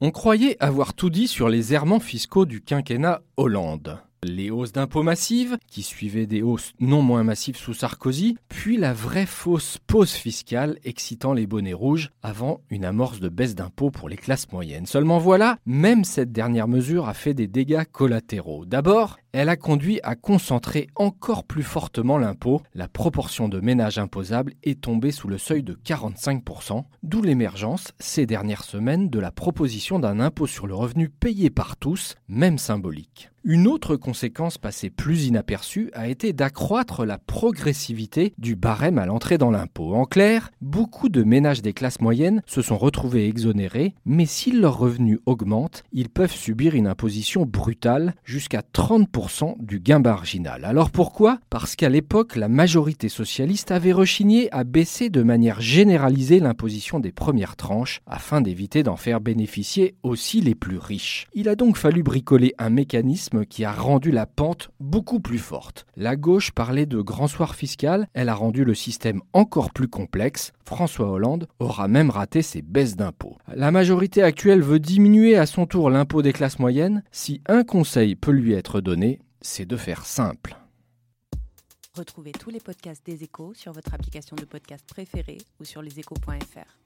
On croyait avoir tout dit sur les errements fiscaux du quinquennat Hollande. Les hausses d'impôts massives, qui suivaient des hausses non moins massives sous Sarkozy, puis la vraie fausse pause fiscale excitant les bonnets rouges avant une amorce de baisse d'impôts pour les classes moyennes. Seulement voilà, même cette dernière mesure a fait des dégâts collatéraux. D'abord, elle a conduit à concentrer encore plus fortement l'impôt. La proportion de ménages imposables est tombée sous le seuil de 45%, d'où l'émergence ces dernières semaines de la proposition d'un impôt sur le revenu payé par tous, même symbolique. Une autre conséquence passée plus inaperçue a été d'accroître la progressivité du barème à l'entrée dans l'impôt. En clair, beaucoup de ménages des classes moyennes se sont retrouvés exonérés, mais si leurs revenus augmentent, ils peuvent subir une imposition brutale jusqu'à 30% du gain marginal. Alors pourquoi? Parce qu'à l'époque, la majorité socialiste avait rechigné à baisser de manière généralisée l'imposition des premières tranches afin d'éviter d'en faire bénéficier aussi les plus riches. Il a donc fallu bricoler un mécanisme qui a rendu la pente beaucoup plus forte. La gauche parlait de grand soir fiscal, elle a rendu le système encore plus complexe. François Hollande aura même raté ses baisses d'impôts. La majorité actuelle veut diminuer à son tour l'impôt des classes moyennes. Si un conseil peut lui être donné, c'est de faire simple. Retrouvez tous les podcasts des échos sur votre application de podcast préférée ou sur leséchos.fr.